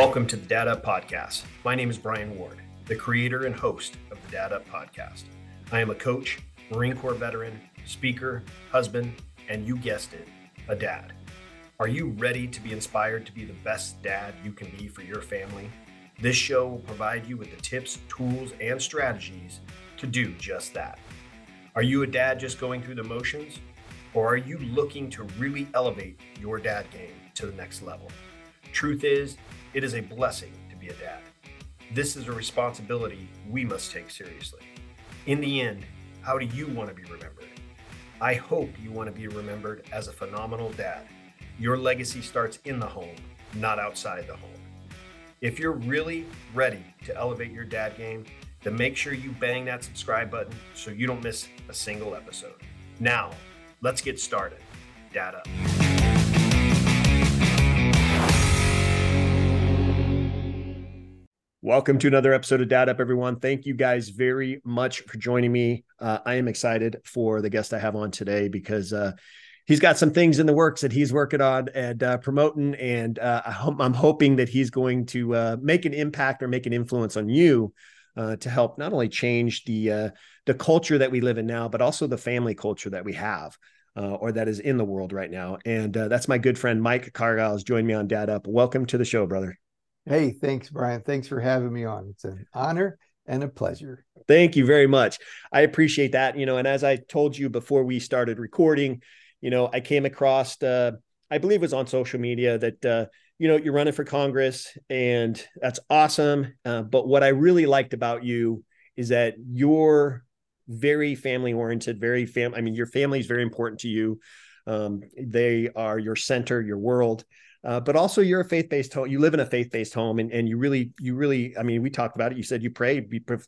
Welcome to the Dad Up Podcast. My name is Bryan Ward, the creator and host of the Dad Up Podcast. I am a coach, Marine Corps veteran, speaker, husband, and you guessed it, a dad. Are you ready to be inspired to be the best dad you can be for your family? This show will provide you with the tips, tools, and strategies to do just that. Are you a dad just going through the motions? Or are you looking to really elevate your dad game to the next level? Truth is, it is a blessing to be a dad. This is a responsibility we must take seriously. In the end, how do you want to be remembered? I hope you want to be remembered as a phenomenal dad. Your legacy starts in the home, not outside the home. If you're really ready to elevate your dad game, then make sure you bang that subscribe button so you don't miss a single episode. Now, let's get started. Dad Up. Welcome to another episode of Dad Up, everyone. Thank you guys very much for joining me. Uh, I am excited for the guest I have on today because uh, he's got some things in the works that he's working on and uh, promoting, and uh, I am hoping that he's going to uh, make an impact or make an influence on you uh, to help not only change the the culture that we live in now, but also the family culture that we have. or that is in the world right now. And that's my good friend Mike Cargile has joined me on Dad Up. Welcome to the show, brother. Hey, thanks, Bryan. Thanks for having me on. It's an honor and a pleasure. Thank you very much. I appreciate that. You know, and as I told you before we started recording, you know, I came across, uh, I believe it was on social media that, uh, you know, you're running for Congress and that's awesome. Uh, but what I really liked about you is that you're very family oriented, very fam. I mean, your family is very important to you. Um, they are your center, your world uh, but also you're a faith-based home you live in a faith-based home and, and you really you really i mean we talked about it. You said you pray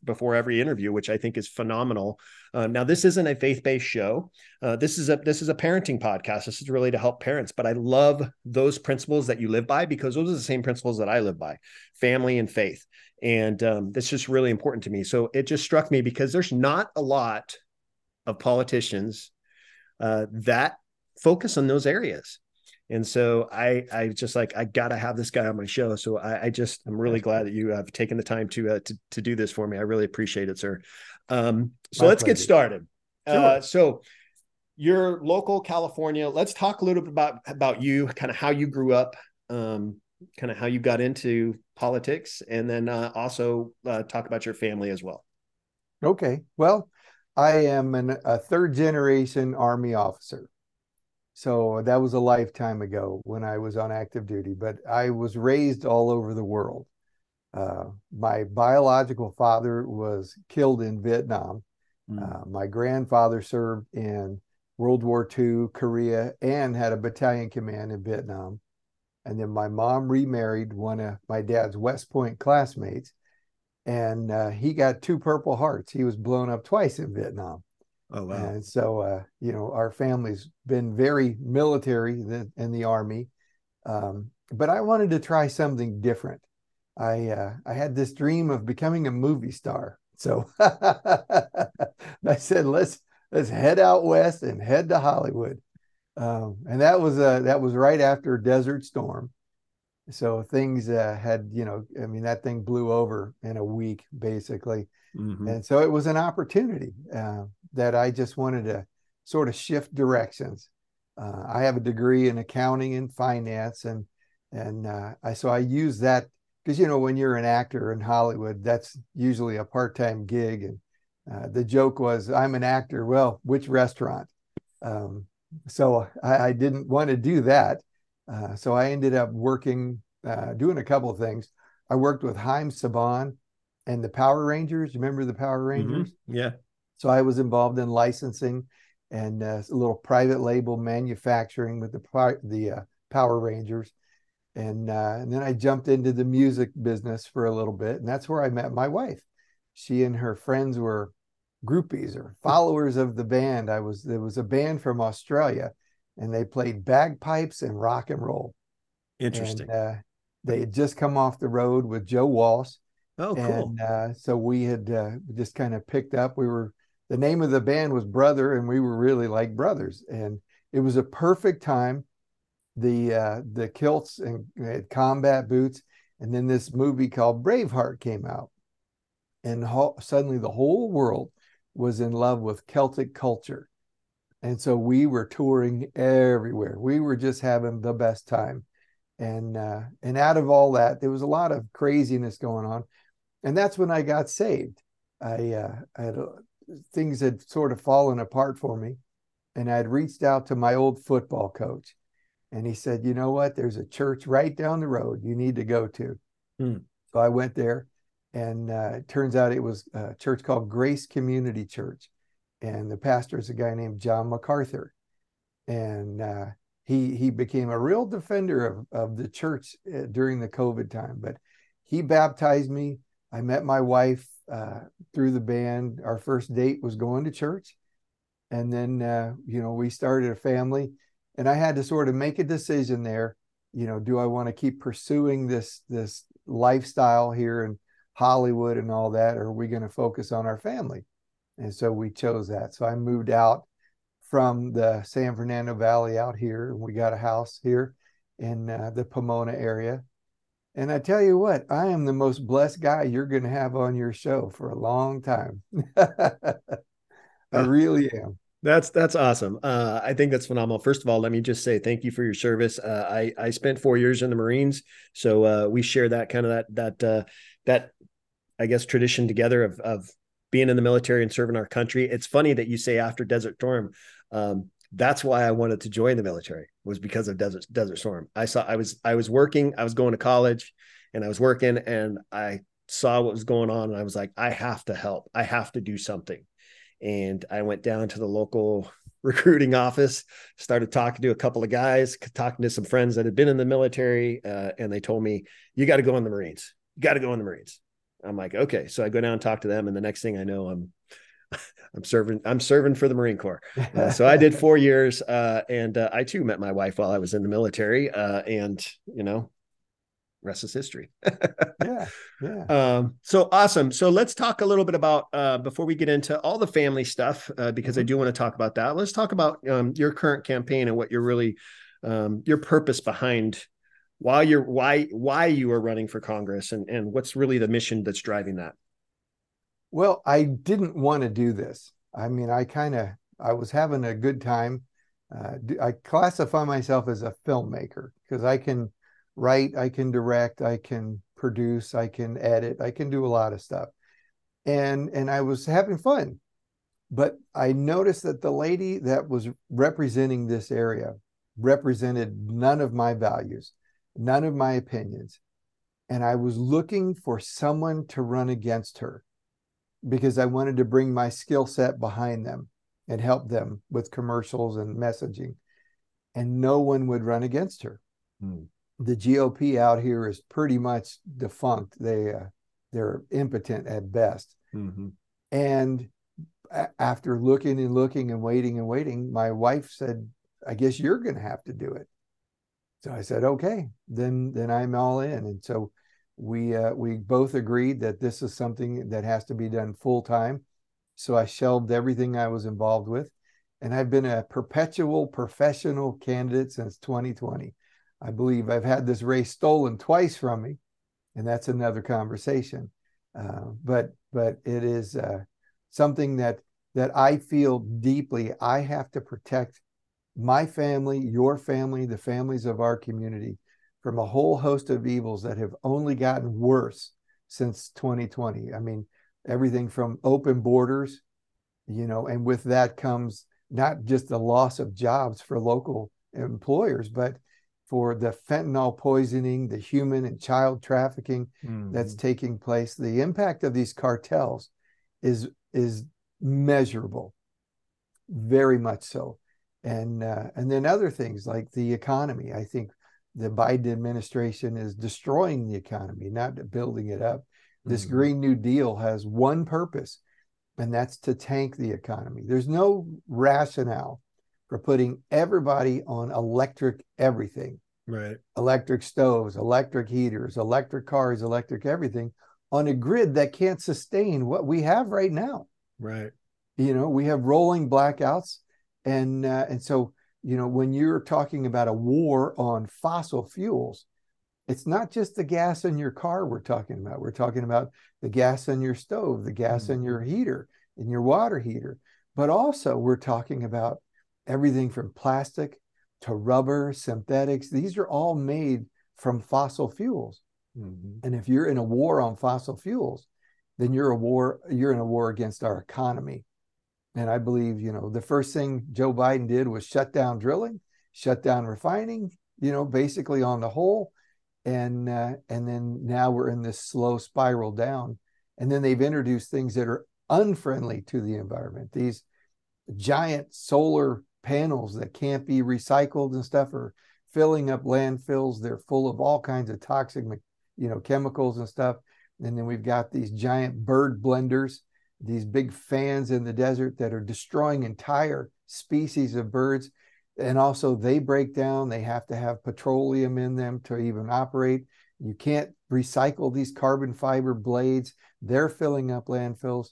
before every interview which i think is phenomenal. Uh, now this isn't a faith-based show. Uh, this is a this is a parenting podcast. This is really to help parents but i love those principles that you live by because those are the same principles that i live by family and faith. And um, that's just really important to me. So it just struck me because there's not a lot of politicians uh, that focus on those areas and so I, I just like, I got to have this guy on my show. So I, I just, I'm really glad that you have taken the time to, uh, to, to do this for me. I really appreciate it, sir. Um, so my let's pleasure. get started. Sure. Uh, so you're local California. Let's talk a little bit about, about you, kind of how you grew up, um, kind of how you got into politics, and then uh, also uh, talk about your family as well. Okay. Well, I am an, a third generation Army officer. So that was a lifetime ago when I was on active duty, but I was raised all over the world. Uh, my biological father was killed in Vietnam. Mm. Uh, my grandfather served in World War II, Korea, and had a battalion command in Vietnam. And then my mom remarried one of my dad's West Point classmates, and uh, he got two Purple Hearts. He was blown up twice in Vietnam. Oh wow! And so, uh, you know, our family's been very military in, the army, um, but I wanted to try something different. I uh, I had this dream of becoming a movie star, so I said, let's let's head out west and head to Hollywood. Um, and that was uh, that was right after Desert Storm, so things uh, had you know I mean that thing blew over in a week basically, mm-hmm. and so it was an opportunity. Uh, that I just wanted to sort of shift directions. Uh, I have a degree in accounting and finance, and and uh, I so I use that because you know when you're an actor in Hollywood, that's usually a part-time gig. And uh, the joke was, I'm an actor. Well, which restaurant? Um, so I, I, didn't want to do that. Uh, so I ended up working, uh, doing a couple of things. I worked with Haim Saban and the Power Rangers. Remember the Power mm-hmm. Rangers? Mm-hmm. Yeah. So I was involved in licensing and uh, a little private label manufacturing with the the uh, Power Rangers, and uh, and then I jumped into the music business for a little bit, and that's where I met my wife. She and her friends were groupies or followers of the band. I was there was a band from Australia, and they played bagpipes and rock and roll. Interesting. And, uh, they had just come off the road with Joe Walsh. Oh, cool. And uh, so we had uh, just kind of picked up. We were the name of the band was Brother, and we were really like brothers. And it was a perfect time. The uh, the kilts and combat boots, And then this movie called Braveheart came out. And ho- suddenly the whole world was in love with Celtic culture. And so we were touring everywhere. We were just having the best time. And uh, and out of all that, there was a lot of craziness going on. And that's when I got saved. I, uh, I had, uh, things had sort of fallen apart for me. And I had reached out to my old football coach. And he said, You know what? There's a church right down the road you need to go to. Hmm. So I went there. And uh, it turns out it was a church called Grace Community Church and the pastor is a guy named John MacArthur, and uh, he he became a real defender of of the church uh, during the COVID time. But he baptized me. I met my wife uh, through the band. Our first date was going to church, and then uh, you know we started a family. And I had to sort of make a decision there. You know, do I want to keep pursuing this this lifestyle here in Hollywood and all that, or are we going to focus on our family? And so we chose that. So I moved out from the San Fernando Valley out here, and we got a house here in uh, the Pomona area. And I tell you what, I am the most blessed guy you're going to have on your show for a long time. I really am. That's that's awesome. Uh, I think that's phenomenal. First of all, let me just say thank you for your service. Uh, I I spent four years in the Marines, so uh, we share that kind of that that uh, that I guess tradition together of of being in the military and serving our country. It's funny that you say after Desert Storm. Um, that's why I wanted to join the military was because of Desert Desert Storm. I saw I was I was working, I was going to college, and I was working, and I saw what was going on, and I was like, I have to help. I have to do something. And I went down to the local recruiting office, started talking to a couple of guys, talking to some friends that had been in the military, uh, and they told me, "You got to go in the Marines. You got to go in the Marines." I'm like, okay. So I go down and talk to them, and the next thing I know, I'm I'm serving I'm serving for the Marine Corps. Uh, so I did four years, uh, and uh, I too met my wife while I was in the military, uh, and you know, rest is history. yeah, yeah. Um, so awesome. So let's talk a little bit about uh, before we get into all the family stuff, uh, because mm-hmm. I do want to talk about that. Let's talk about um, your current campaign and what you're really um, your purpose behind why you're why why you are running for Congress and and what's really the mission that's driving that. Well, I didn't want to do this. I mean, I kind of I was having a good time. Uh, I classify myself as a filmmaker because I can write, I can direct, I can produce, I can edit, I can do a lot of stuff. And and I was having fun. But I noticed that the lady that was representing this area represented none of my values none of my opinions. And I was looking for someone to run against her because I wanted to bring my skill set behind them and help them with commercials and messaging. And no one would run against her. Hmm. The GOP out here is pretty much defunct. They uh, they're impotent at best. Mm-hmm. And a- after looking and looking and waiting and waiting, my wife said, "I guess you're going to have to do it." so I said, okay, then then I'm all in. And so we uh, we both agreed that this is something that has to be done full time. So I shelved everything I was involved with, and I've been a perpetual professional candidate since 2020. I believe I've had this race stolen twice from me, and that's another conversation. Uh, but but it is uh, something that that I feel deeply. I have to protect my family, your family, the families of our community from a whole host of evils that have only gotten worse since 2020. I mean, everything from open borders, you know, and with that comes not just the loss of jobs for local employers, but for the fentanyl poisoning, the human and child trafficking mm-hmm. that's taking place. The impact of these cartels is is measurable, very much so and uh, and then other things like the economy. I think the Biden administration is destroying the economy, not building it up. This mm-hmm. Green New Deal has one purpose, and that's to tank the economy. There's no rationale for putting everybody on electric everything. Right. Electric stoves, electric heaters, electric cars, electric everything on a grid that can't sustain what we have right now. Right. You know, we have rolling blackouts and uh, and so you know when you're talking about a war on fossil fuels It's not just the gas in your car we're talking about. We're talking about the gas in your stove, the gas mm-hmm. in your heater, in your water heater. But also, we're talking about everything from plastic to rubber, synthetics. These are all made from fossil fuels. Mm-hmm. And if you're in a war on fossil fuels, then you're a war, you're in a war against our economy. And I believe, you know, the first thing Joe Biden did was shut down drilling, shut down refining, you know, basically on the whole. And uh, and then now we're in this slow spiral down. And then they've introduced things that are unfriendly to the environment. These giant solar panels that can't be recycled and stuff are filling up landfills. They're full of all kinds of toxic, you know, chemicals and stuff. And then we've got these giant bird blenders, these big fans in the desert that are destroying entire species of birds. And also, they break down. They have to have petroleum in them to even operate. You can't recycle these carbon fiber blades. They're filling up landfills.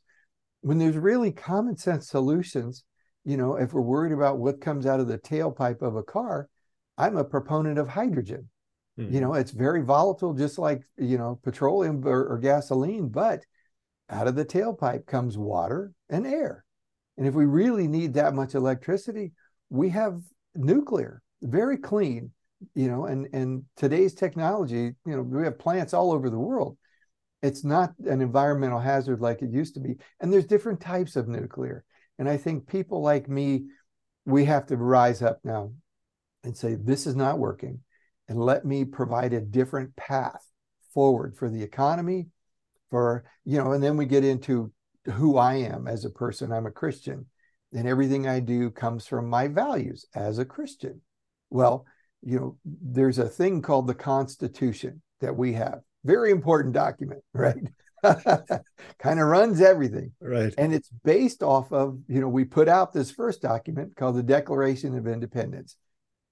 When there's really common sense solutions, you know, if we're worried about what comes out of the tailpipe of a car, I'm a proponent of hydrogen. Mm-hmm. You know, it's very volatile, just like, you know, petroleum or, or gasoline, but out of the tailpipe comes water and air. And if we really need that much electricity, we have nuclear, very clean, you know, and, and today's technology, you know, we have plants all over the world. It's not an environmental hazard like it used to be. And there's different types of nuclear. And I think people like me, we have to rise up now and say, this is not working. And let me provide a different path forward for the economy, for, you know, and then we get into who I am as a person. I'm a Christian, and everything I do comes from my values as a Christian. Well, you know, there's a thing called the Constitution that we have. Very important document, right? kind of runs everything. Right. And it's based off of, you know, we put out this first document called the Declaration of Independence.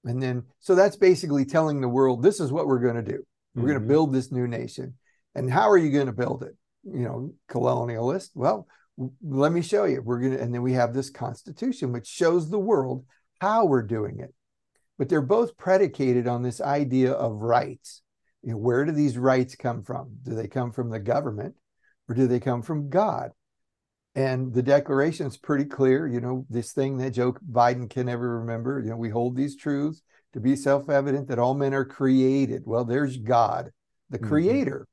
And then, so that's basically telling the world this is what we're going to do. We're mm-hmm. going to build this new nation. And how are you going to build it? You know, colonialist. Well, let me show you. We're going to, and then we have this constitution, which shows the world how we're doing it. But they're both predicated on this idea of rights. You know, where do these rights come from? Do they come from the government or do they come from God? And the declaration is pretty clear. You know, this thing that Joe Biden can never remember. You know, we hold these truths to be self-evident that all men are created. Well, there's God, the mm-hmm. creator.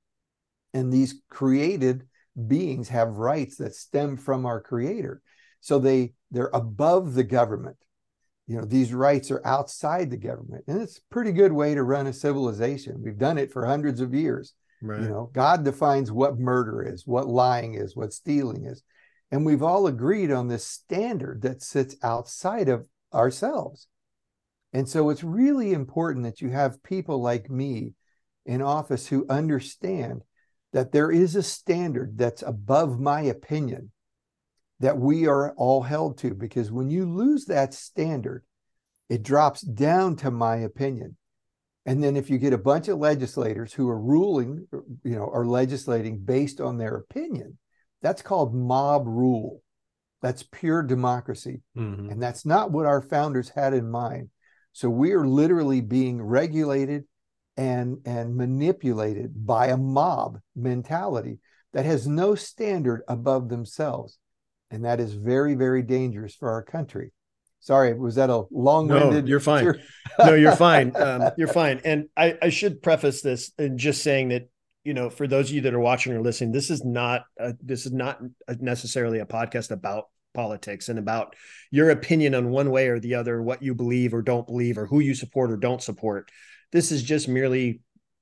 And these created beings have rights that stem from our creator. So they they're above the government. You know, these rights are outside the government. And it's a pretty good way to run a civilization. We've done it for hundreds of years. Right. You know, God defines what murder is, what lying is, what stealing is. And we've all agreed on this standard that sits outside of ourselves. And so it's really important that you have people like me in office who understand that there is a standard that's above my opinion that we are all held to. Because when you lose that standard, it drops down to my opinion. And then if you get a bunch of legislators who are ruling, you know, are legislating based on their opinion, that's called mob rule. That's pure democracy. Mm-hmm. And that's not what our founders had in mind. So we are literally being regulated and, and manipulated by a mob mentality that has no standard above themselves. And that is very, very dangerous for our country. Sorry, was that a long-winded? No, you're fine. no, you're fine. Um, you're fine. And I, I should preface this in just saying that you know, for those of you that are watching or listening, this is not a, this is not necessarily a podcast about politics and about your opinion on one way or the other, what you believe or don't believe, or who you support or don't support. This is just merely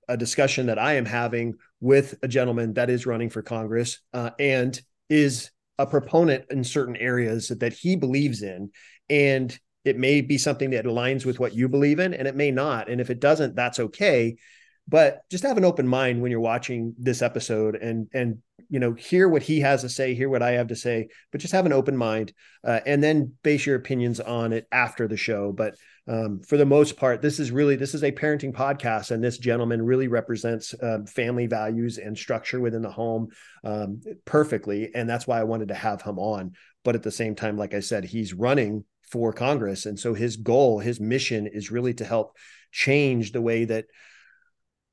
a discussion that I am having with a gentleman that is running for Congress uh, and is a proponent in certain areas that he believes in. And it may be something that aligns with what you believe in, and it may not. And if it doesn't, that's okay but just have an open mind when you're watching this episode and and you know hear what he has to say hear what i have to say but just have an open mind uh, and then base your opinions on it after the show. But um, for the most part this is really this is a parenting podcast and this gentleman really represents um, family values and structure within the home um, perfectly and that's why i wanted to have him on. But at the same time like i said he's running for congress and so his goal his mission is really to help change the way that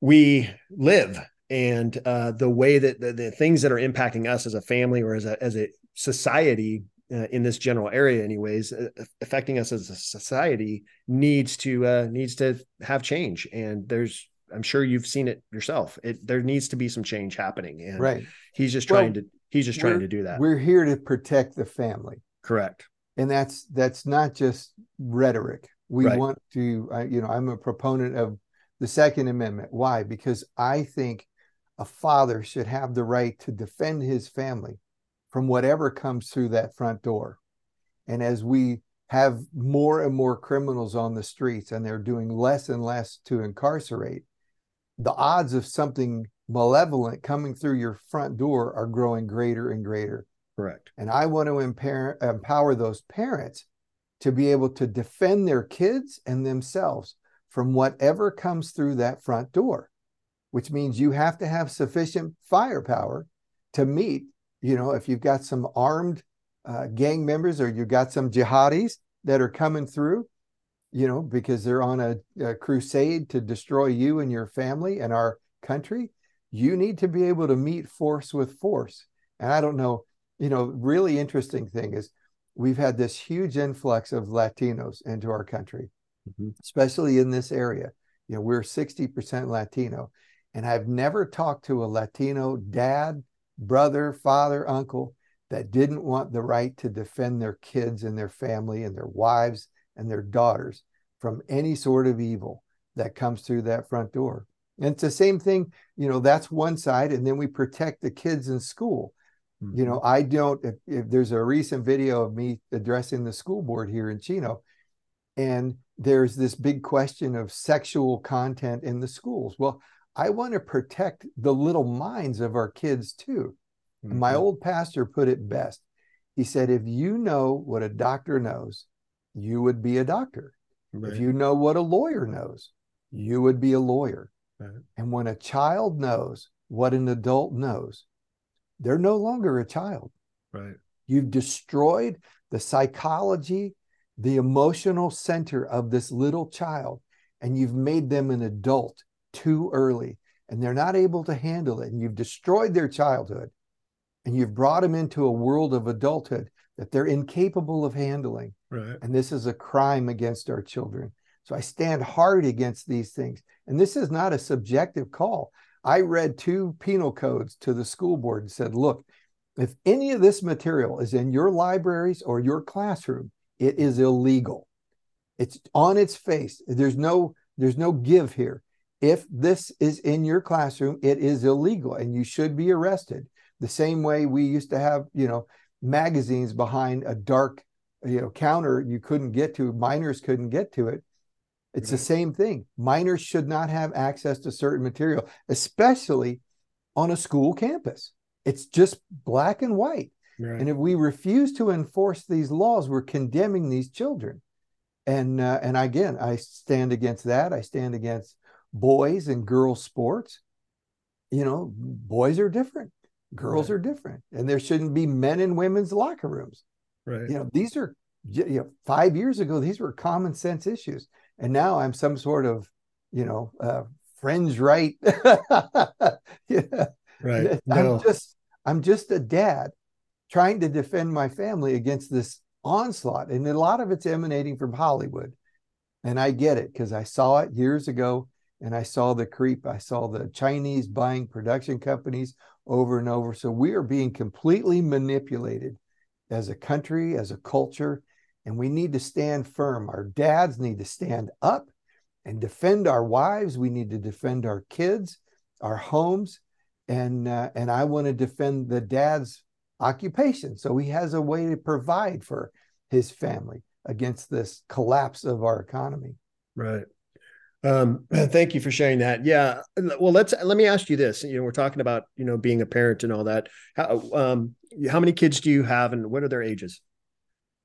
we live and uh, the way that the, the, things that are impacting us as a family or as a as a society uh, in this general area anyways uh, affecting us as a society needs to uh, needs to have change. And there's i'm sure you've seen it yourself. It there needs to be some change happening. And right. he's just trying well, to he's just trying to do that. we're here to protect the family. Correct. And that's that's not just rhetoric. We right. want to you know i'm a proponent of the second amendment. Why? Because i think a father should have the right to defend his family from whatever comes through that front door. And as we have more and more criminals on the streets and they're doing less and less to incarcerate, the odds of something malevolent coming through your front door are growing greater and greater. Correct. And I want to empower, empower those parents to be able to defend their kids and themselves from whatever comes through that front door, which means you have to have sufficient firepower to meet you know, if you've got some armed uh, gang members or you've got some jihadis that are coming through, you know, because they're on a, a crusade to destroy you and your family and our country, you need to be able to meet force with force. And I don't know, you know, really interesting thing is we've had this huge influx of Latinos into our country, mm-hmm. especially in this area. You know, we're 60% Latino. And I've never talked to a Latino dad, brother, father, uncle that didn't want the right to defend their kids and their family and their wives and their daughters from any sort of evil that comes through that front door. And it's the same thing, you know, that's one side. And then we protect the kids in school. Mm-hmm. You know, mm-hmm. I don't, if, if there's a recent video of me addressing the school board here in Chino, and there's this big question of sexual content in the schools. Well, I want to protect the little minds of our kids too. Mm-hmm. My old pastor put it best. He said, if you know what a doctor knows, you would be a doctor. Right. If you know what a lawyer knows, you would be a lawyer. Right. And when a child knows what an adult knows, they're no longer a child. Right. You've destroyed the psychology, the emotional center of this little child, and you've made them an adult too early and they're not able to handle it and you've destroyed their childhood and you've brought them into a world of adulthood that they're incapable of handling. Right. and this is a crime against our children. So i stand hard against these things. And this is not a subjective call. I read two penal codes to the school board and said look if any of this material is in your libraries or your classroom it is illegal. It's on its face. There's no there's no give here if this is in your classroom, it is illegal and you should be arrested. The same way we used to have, you know, magazines behind a dark, you know, counter you couldn't get to, minors couldn't get to it. It's the same thing. Minors should not have access to certain material, especially on a school campus. It's just black and white. Right. And if we refuse to enforce these laws, we're condemning these children. And uh, and again, I stand against that. I stand against boys and girls sports you know boys are different girls right. are different and there shouldn't be men and women's locker rooms. Right. You know these are you know five years ago these were common sense issues and now i'm some sort of you know uh friends right. Yeah. Right. I'm just i'm just a dad trying to defend my family against this onslaught and a lot of it's emanating from hollywood and i get it because i saw it years ago and I saw the creep. I saw the Chinese buying production companies over and over. So we are being completely manipulated as a country, as a culture, and we need to stand firm. Our dads need to stand up and defend our wives. We need to defend our kids, our homes, and uh, and I want to defend the dad's occupation, so he has a way to provide for his family against this collapse of our economy. Right. Um, thank you for sharing that. Yeah. Well, let's let me ask you this. You know, we're talking about you know being a parent and all that. How um, how many kids do you have, and what are their ages?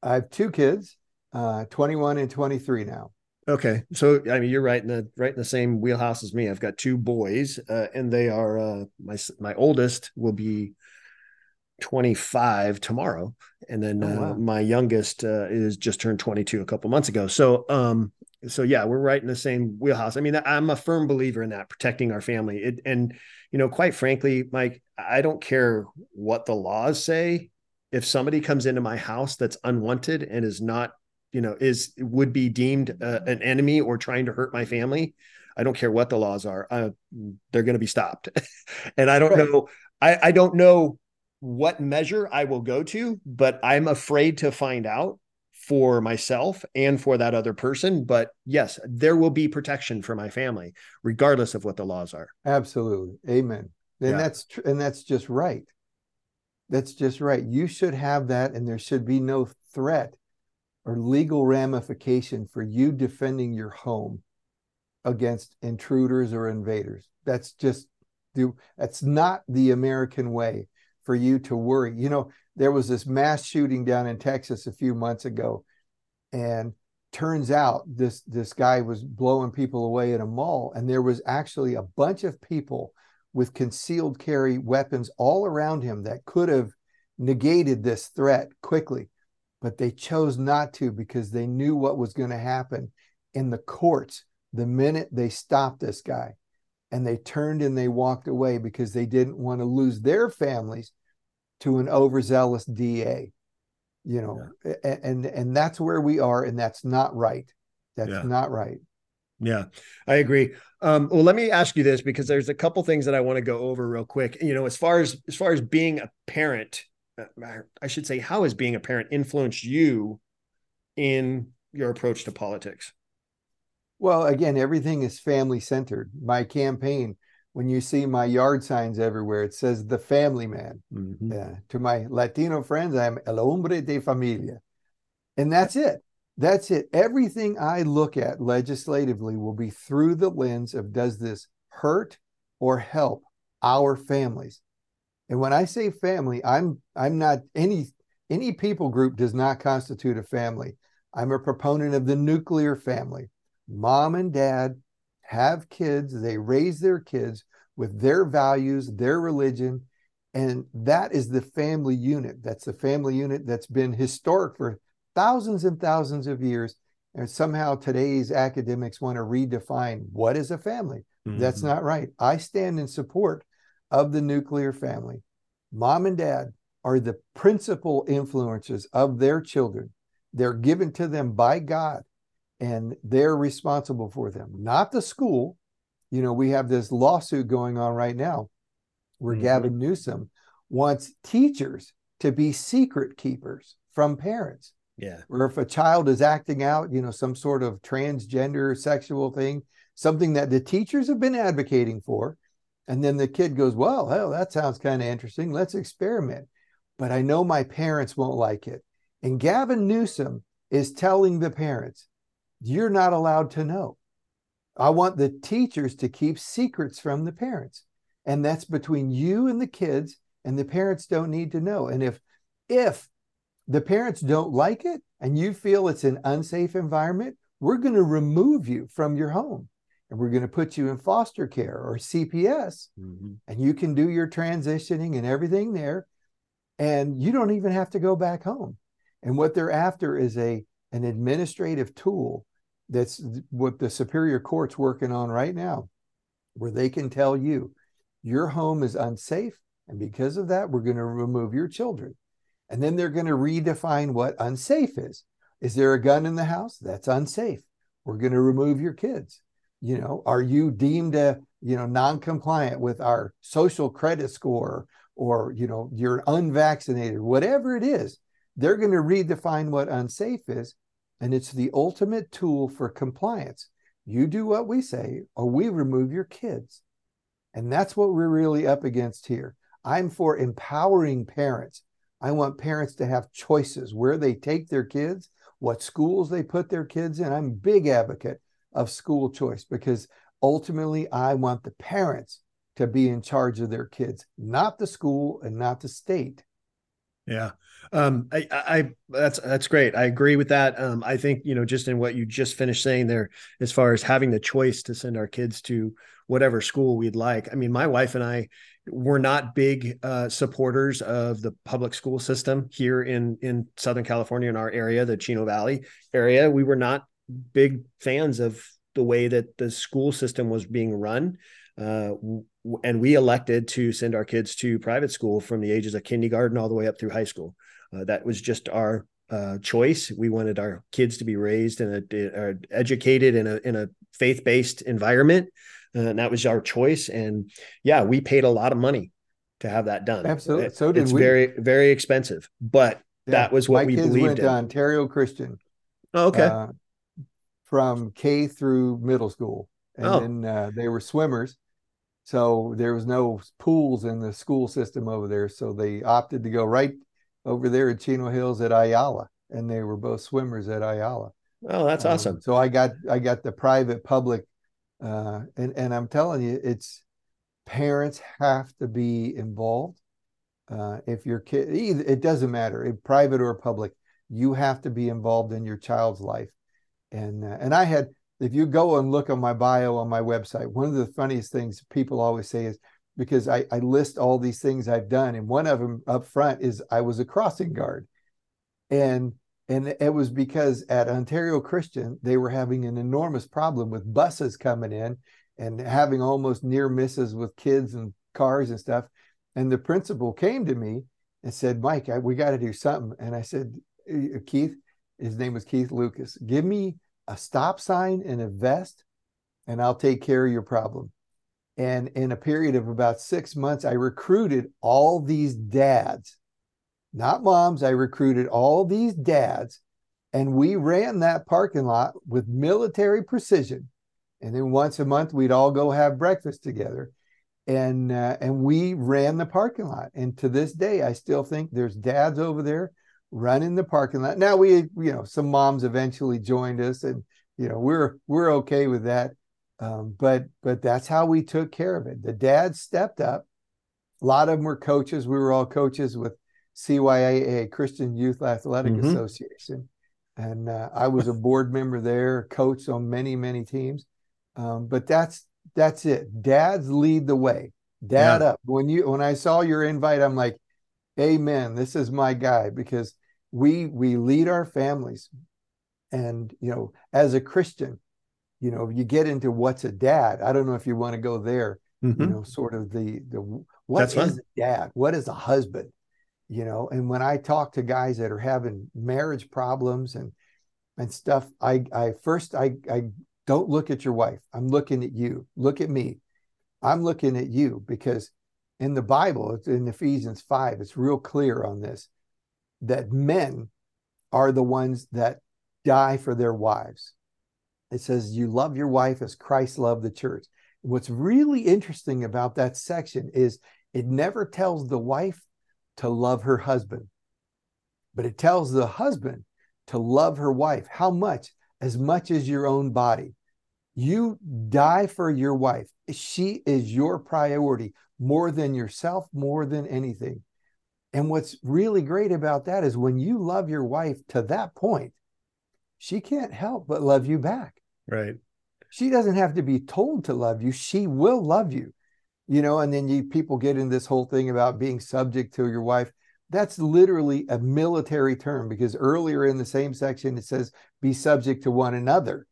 I have two kids, uh, 21 and 23 now. Okay, so I mean, you're right in the right in the same wheelhouse as me. I've got two boys, uh, and they are uh, my my oldest will be 25 tomorrow, and then oh, wow. uh, my youngest uh, is just turned 22 a couple months ago. So, um, so yeah, we're right in the same wheelhouse. I mean, I'm a firm believer in that protecting our family. It, and you know, quite frankly, Mike, I don't care what the laws say. If somebody comes into my house that's unwanted and is not, you know, is would be deemed uh, an enemy or trying to hurt my family, I don't care what the laws are. Uh, they're going to be stopped. and I don't right. know. I, I don't know what measure I will go to, but I'm afraid to find out for myself and for that other person. But yes, there will be protection for my family, regardless of what the laws are. Absolutely. Amen. And yeah. that's tr- and that's just right. That's just right. You should have that, and there should be no threat or legal ramification for you defending your home against intruders or invaders. That's just that's not the American way for you to worry. You know, there was this mass shooting down in Texas a few months ago, and turns out this this guy was blowing people away in a mall, and there was actually a bunch of people with concealed carry weapons all around him that could have negated this threat quickly, but they chose not to because they knew what was going to happen in the courts the minute they stopped this guy. And they turned and they walked away because they didn't want to lose their families to an overzealous DA. You know, yeah. and and that's where we are, and that's not right. That's yeah. not right. Yeah, I agree. Um, well, let me ask you this because there's a couple things that I want to go over real quick. You know, as far as as far as being a parent, uh, I should say, how has being a parent influenced you in your approach to politics? Well, again, everything is family centered. My campaign, when you see my yard signs everywhere, it says the family man. Mm-hmm. Yeah. To my Latino friends, I'm el hombre de familia. And that's it. That's it. Everything I look at legislatively will be through the lens of does this hurt or help our families? And when I say family, I'm I'm not any any people group does not constitute a family. I'm a proponent of the nuclear family mom and dad have kids, they raise their kids with their values, their religion, and that is the family unit. That's the family unit that's been historic for thousands and thousands of years. And somehow today's academics want to redefine what is a family. Mm-hmm. That's not right. I stand in support of the nuclear family. Mom and dad are the principal influences of their children. They're given to them by God and they're responsible for them, not the school. You know, we have this lawsuit going on right now where mm-hmm. Gavin Newsom wants teachers to be secret keepers from parents. Yeah. Or if a child is acting out, you know, some sort of transgender sexual thing, something that the teachers have been advocating for. And then the kid goes, Well, hell, that sounds kind of interesting. Let's experiment. But I know my parents won't like it. And Gavin Newsom is telling the parents, you're not allowed to know. I want the teachers to keep secrets from the parents. And that's between you and the kids, and the parents don't need to know. And if if the parents don't like it and you feel it's an unsafe environment, we're going to remove you from your home and we're going to put you in foster care or CPS mm-hmm. and you can do your transitioning and everything there and you don't even have to go back home. And what they're after is a an administrative tool that's what the superior court's working on right now where they can tell you your home is unsafe and because of that we're going to remove your children. And then they're going to redefine what unsafe is. Is there a gun in the house? That's unsafe. We're going to remove your kids. You know are you deemed a you know non-compliant with our social credit score or you know you're unvaccinated? Whatever it is they're going to redefine what unsafe is and it's the ultimate tool for compliance. You do what we say, or we remove your kids. And that's what we're really up against here. I'm for empowering parents. I want parents to have choices where they take their kids, what schools they put their kids in. I'm a big advocate of school choice because ultimately I want the parents to be in charge of their kids, not the school and not the state. Yeah. Um, I, I, that's, that's great. I agree with that. Um, I think, you know, just in what you just finished saying there, as far as having the choice to send our kids to whatever school we'd like. I mean, my wife and I were not big uh, supporters of the public school system here in, in Southern California, in our area, the Chino Valley area. We were not big fans of the way that the school system was being run. Uh, and we elected to send our kids to private school from the ages of kindergarten all the way up through high school. Uh, that was just our uh, choice. We wanted our kids to be raised and uh, educated in a in a faith based environment, uh, and that was our choice. And yeah, we paid a lot of money to have that done. Absolutely, so did it's we. Very very expensive, but yeah. that was what My we kids believed went in. to Ontario Christian. Oh, okay. From K through middle school, and Oh. then uh, they were swimmers. So there was no pools in the school system over there, so they opted to go right over there at Chino Hills at Ayala, and they were both swimmers at Ayala. oh, that's Um, awesome. So I got I got the private public, uh, and and I'm telling you, it's parents have to be involved. Uh, if your kid, either, it doesn't matter, if private or public, you have to be involved in your child's life. And uh, and I had, if you go and look on my bio on my website, one of the funniest things people always say is because I, I list all these things I've done, and one of them up front is I was a crossing guard, and and it was because at Ontario Christian they were having an enormous problem with buses coming in and having almost near misses with kids and cars and stuff. And the principal came to me and said, "Mike, I, we got to do something." And I said, "Uh, "Keith, his name was Keith Lucas. Give me a stop sign and a vest, and I'll take care of your problem." And in a period of about six months, I recruited all these dads not moms. I recruited all these dads, and we ran that parking lot with military precision. And then once a month, we'd all go have breakfast together, and uh, and we ran the parking lot. And to this day, I still think there's dads over there running the parking lot. Now we, you know, some moms eventually joined us, and you know we're we're okay with that. Um, but but that's how we took care of it. The dads stepped up. A lot of them were coaches. We were all coaches with CYAA, Christian Youth Athletic Mhm. Association. And uh, I was a board member there, coach on many, many teams. Um, but that's that's it. Dads lead the way. Dad up. When you when I saw your invite, I'm like, Amen. This is my guy because we we lead our families. And you know, as a Christian, you know, you get into what's a dad. I don't know if you want to go there, Mhm. you know, sort of the the what That's is a dad? What is a husband? you know and when i talk to guys that are having marriage problems and and stuff i i first i i don't look at your wife i'm looking at you look at me i'm looking at you because in the bible it's in ephesians 5 it's real clear on this that men are the ones that die for their wives it says you love your wife as christ loved the church what's really interesting about that section is it never tells the wife to love her husband. But it tells the husband to love her wife. How much? As much as your own body. You die for your wife. She is your priority more than yourself, more than anything. And what's really great about that is when you love your wife to that point, she can't help but love you back. Right. she doesn't have to be told to love you. She will love you you know and then you people get in this whole thing about being subject to your wife. That's literally a military term because earlier in the same section it says be subject to one another.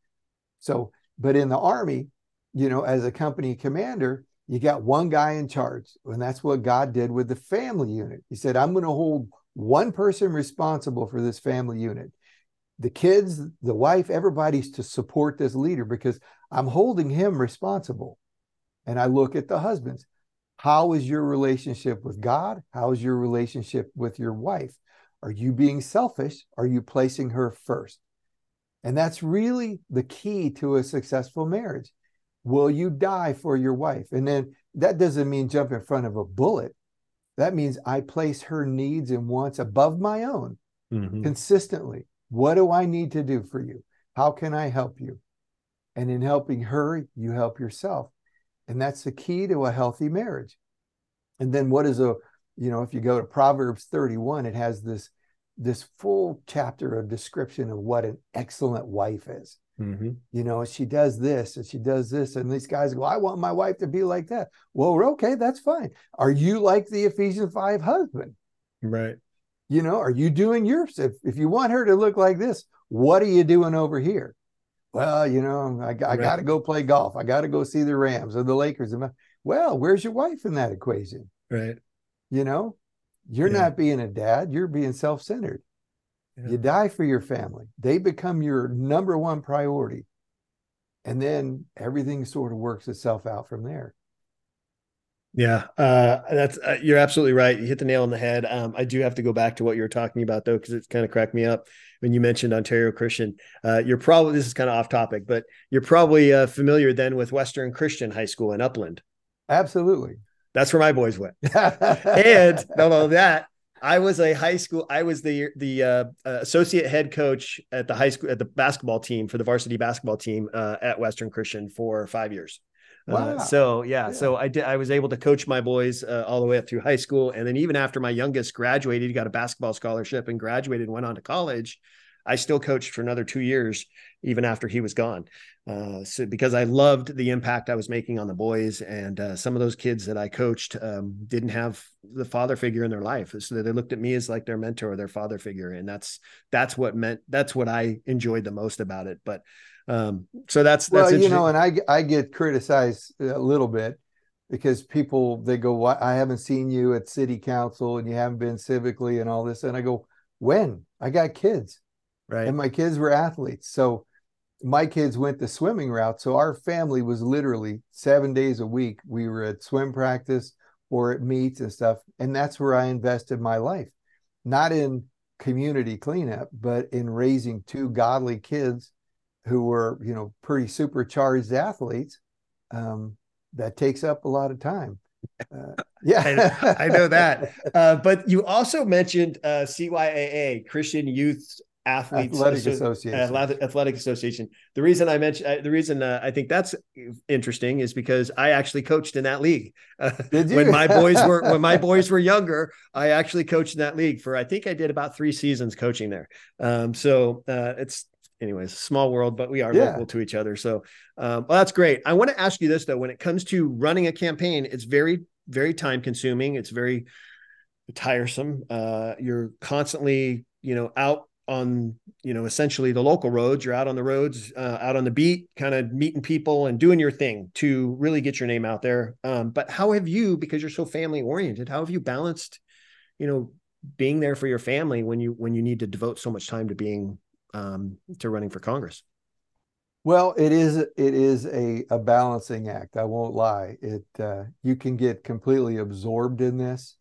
So but in the army you know as a company commander you got one guy in charge and that's what god did with the family unit. He said i'm going to hold one person responsible for this family unit the kids, the wife, everybody's to support this leader because I'm holding him responsible. And I look at the husbands. How is your relationship with God? How is your relationship with your wife? Are you being selfish? Are you placing her first? And that's really the key to a successful marriage. Will you die for your wife? And then that doesn't mean jump in front of a bullet. That means I place her needs and wants above my own Mhm. consistently. What do I need to do for you? How can I help you? And in helping her, you help yourself. And that's the key to a healthy marriage. And then what is a, you know, if you go to Proverbs 31, it has this this full chapter of description of what an excellent wife is. Mhm. You know, she does this and she does this. And these guys go, I want my wife to be like that. Well, okay, that's fine. Are you like the Ephesians 5 husband? Right. You know, are you doing yours? If, if you want her to look like this, what are you doing over here? well, you know, I, I right. got to go play golf. I got to go see the Rams or the Lakers. Well, where's your wife in that equation? Right. You know, you're yeah. not being a dad, you're being self centered. Yeah. You die for your family, they become your number one priority. And then everything sort of works itself out from there. Yeah, uh, that's uh, you're absolutely right. You hit the nail on the head. Um, I do have to go back to what you were talking about though, because it's kind of cracked me up when you mentioned Ontario Christian. Uh, you're probably this is kind of off topic, but you're probably uh, familiar then with Western Christian High School in Upland. Absolutely, that's where my boys went. and no, no, that I was a high school. I was the the uh, uh, associate head coach at the high school at the basketball team for the varsity basketball team uh, at Western Christian for five years. Uh, so yeah, yeah, so I did. I was able to coach my boys uh, all the way up through high school, and then even after my youngest graduated, he got a basketball scholarship and graduated, and went on to college. I still coached for another two years, even after he was gone. Uh, so because I loved the impact I was making on the boys, and uh, some of those kids that I coached um, didn't have the father figure in their life, so they looked at me as like their mentor, or their father figure, and that's that's what meant that's what I enjoyed the most about it. But um, so that's that's well, you know, and I I get criticized a little bit because people they go, I haven't seen you at city council, and you haven't been civically, and all this, and I go, when I got kids Right. And my kids were athletes. So my kids went the swimming route. So our family was literally seven days a week. We were at swim practice or at meets and stuff. And that's where I invested my life, not in community cleanup, but in raising two godly kids who were, you know, pretty supercharged athletes. Um, that takes up a lot of time. Uh, yeah, I, I, know that. Uh, but you also mentioned uh, CYAA, Christian Youth athletes athletic association athletic association the reason i mentioned uh, the reason uh, i think that's interesting is because i actually coached in that league uh, when my boys were when my boys were younger i actually coached in that league for i think i did about three seasons coaching there um, so uh, it's anyways small world but we are yeah. local to each other. So um, well that's great. I want to ask you this though. When it comes to running a campaign it's very very time consuming. It's very tiresome. Uh, you're constantly you know out on you know essentially the local roads. You're out on the roads uh, out on the beat kind of meeting people and doing your thing to really get your name out there. Um, but how have you because you're so family oriented how have you balanced you know being there for your family when you when you need to devote so much time to being um, to running for congress well it is it is a, a balancing act i won't lie it uh, you can get completely absorbed in this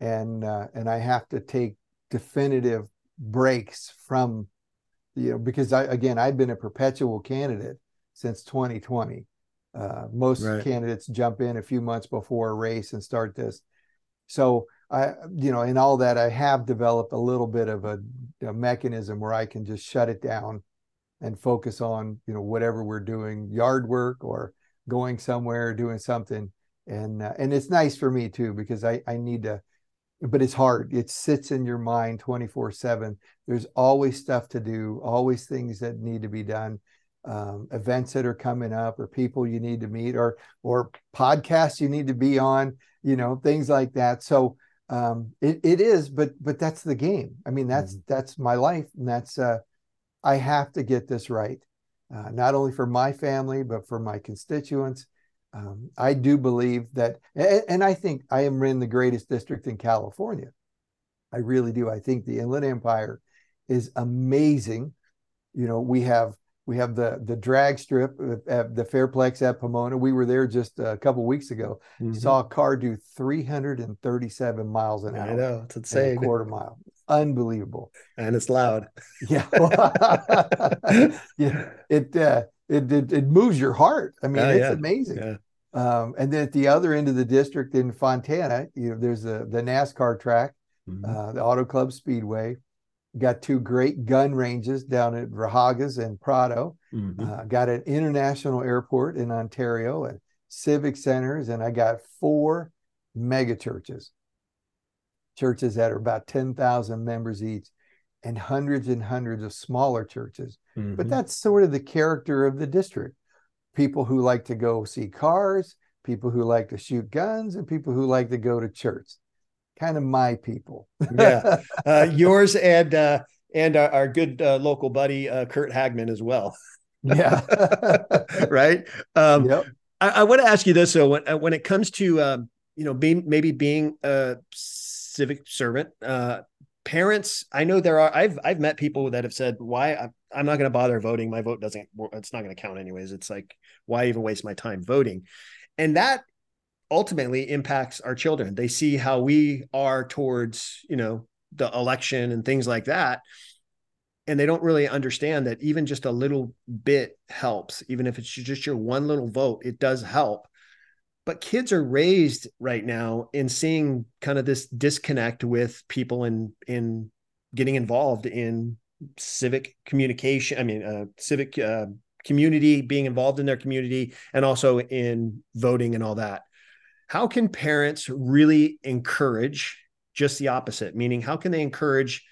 and uh, and i have to take definitive breaks from you know because I again I've been a perpetual candidate since 2020. Uh, most right. candidates jump in a few months before a race and start this. So I you know in all that I have developed a little bit of a, a mechanism where I can just shut it down and focus on you know whatever we're doing yard work or going somewhere doing something and uh, and it's nice for me too because I I need to but it's hard. It sits in your mind 24 7. There's always stuff to do, always things that need to be done, um, events that are coming up, or people you need to meet, or or podcasts you need to be on, you know, things like that. So um, it, it is, but but that's the game. I mean, that's mm-hmm. that's my life, and that's uh, I have to get this right, uh, not only for my family, but for my constituents um, I do believe that, and, and, I think I am in the greatest district in California. I really do. I think the Inland Empire is amazing. You know, we have we have the the drag strip at the Fairplex at Pomona. We were there just a couple weeks ago. Mm-hmm. Saw a car do 337 miles an hour. I know it's insane. quarter mile, unbelievable. And it's loud. Yeah, yeah. It uh, it, it, it moves your heart. I mean, oh, it's yeah. amazing. Yeah. Um, and then at the other end of the district in Fontana, you know, there's the the NASCAR track, mm-hmm. uh, the Auto Club Speedway. Got two great gun ranges down at Raahauge's and Prado. Mm-hmm. Uh, got an international airport in Ontario and civic centers, and I got four mega churches, churches that are about ten thousand members each and hundreds and hundreds of smaller churches. Mm-hmm. But that's sort of the character of the district. People who like to go see cars, people who like to shoot guns, and people who like to go to church. Kind of my people. yeah, uh, yours and uh, and our, our good uh, local buddy uh, Curt Hagman as well. Yeah. right. Um, yep. I, I, want to ask you this. though. when, uh, when it comes to, um, you know, being, maybe being a civic servant, uh, parents, I know there are, I've, I've met people that have said, why I'm, I'm not going to bother voting. My vote doesn't, it's not going to count anyways. It's like, why even waste my time voting? And that ultimately impacts our children. They see how we are towards, you know, the election and things like that. And they don't really understand that even just a little bit helps. Even if it's just your one little vote it does help. But kids are raised right now in seeing kind of this disconnect with people in in getting involved in civic communication i mean uh, civic uh, community being involved in their community and also in voting and all that how can parents really encourage just the opposite meaning how can they encourage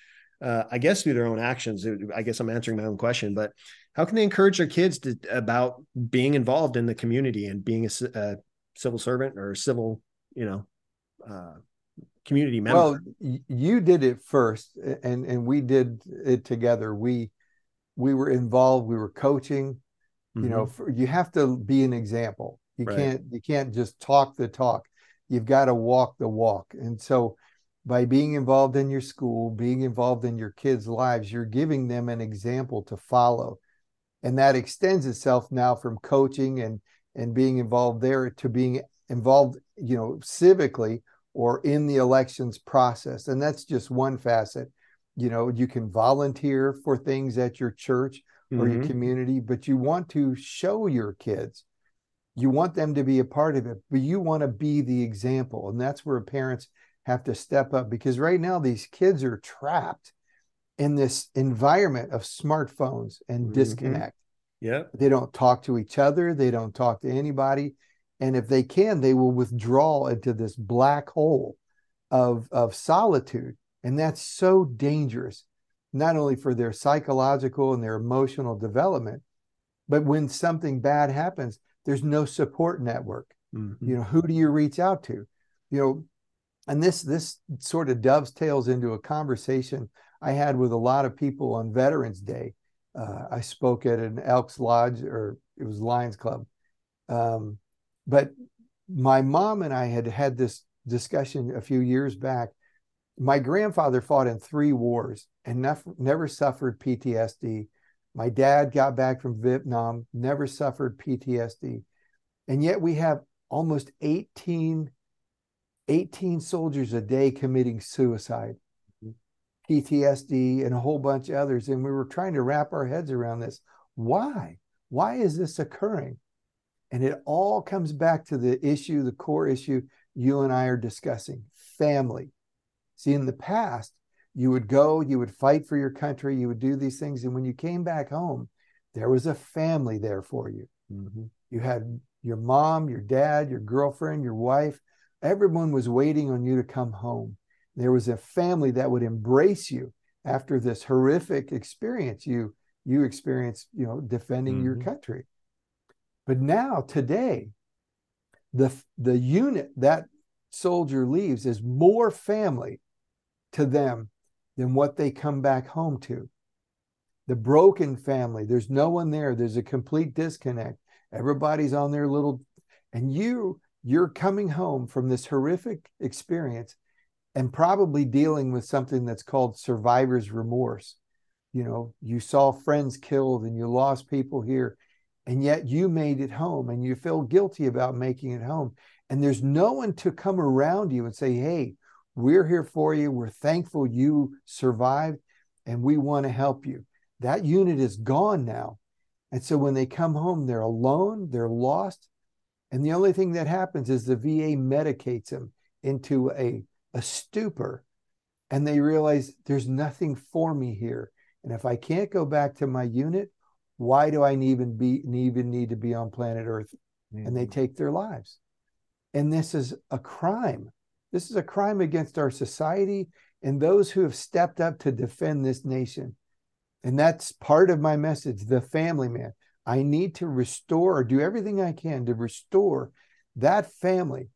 uh, I guess through their own actions. I guess I'm answering my own question, but how can they encourage their kids to, about being involved in the community and being a, a civil servant or civil, you know, uh, community member? Well, you did it first, and and we did it together. We we were involved. We were coaching. Mm-hmm. You know, mm-hmm. for, you have to be an example. You right. can't you can't just talk the talk. You've got to walk the walk. And so by being involved in your school, being involved in your kids' lives, you're giving them an example to follow. And that extends itself now from coaching and and being involved there to being involved, you know, civically or in the elections process. And that's just one facet. You know, you can volunteer for things at your church or mm-hmm. your community, but you want to show your kids. You want them to be a part of it, but you want to be the example. And that's where parents have to step up because right now these kids are trapped in this environment of smartphones and mm-hmm. disconnect. Yeah. They don't talk to each other, they don't talk to anybody. And if they can, they will withdraw into this black hole of, of solitude. And that's so dangerous, not only for their psychological and their emotional development, but when something bad happens, there's no support network. Mm-hmm. You know, who do you reach out to? You know, and this this sort of dovetails into a conversation I had with a lot of people on Veterans Day. Uh, I spoke at an Elks Lodge, or it was Lions Club, um, but my mom and I had had this discussion a few years back. My grandfather fought in three wars and never, never suffered PTSD. My dad got back from Vietnam, never suffered PTSD. And yet we have almost 18 18 soldiers a day committing suicide, PTSD, and a whole bunch of others. And we were trying to wrap our heads around this. Why? Why is this occurring? And it all comes back to the issue, the core issue you and I are discussing family. See, in the past, you would go, you would fight for your country, you would do these things. And when you came back home, there was a family there for you. Mm-hmm. You had your mom, your dad, your girlfriend, your wife, Everyone was waiting on you to come home. There was a family that would embrace you after this horrific experience you you experienced, you know, defending mm-hmm. your country. But now today, the the unit that soldier leaves is more family to them than what they come back home to. The broken family, there's no one there. There's a complete disconnect. Everybody's on their little, and you you're coming home from this horrific experience and probably dealing with something that's called survivor's remorse. You know, you saw friends killed and you lost people here, and yet you made it home and you feel guilty about making it home. And there's no one to come around you and say, Hey, we're here for you. We're thankful you survived and we want to help you. That unit is gone now. And so when they come home, they're alone, they're lost, and the only thing that happens is the VA medicates them into a, a stupor. And they realize there's nothing for me here. And if I can't go back to my unit, why do I even be even need to be on planet Earth? Mm-hmm. And they mm-hmm. take their lives. And this is a crime. This is a crime against our society and those who have stepped up to defend this nation. And that's part of my message, the family man. I need to restore or do everything I can to restore that family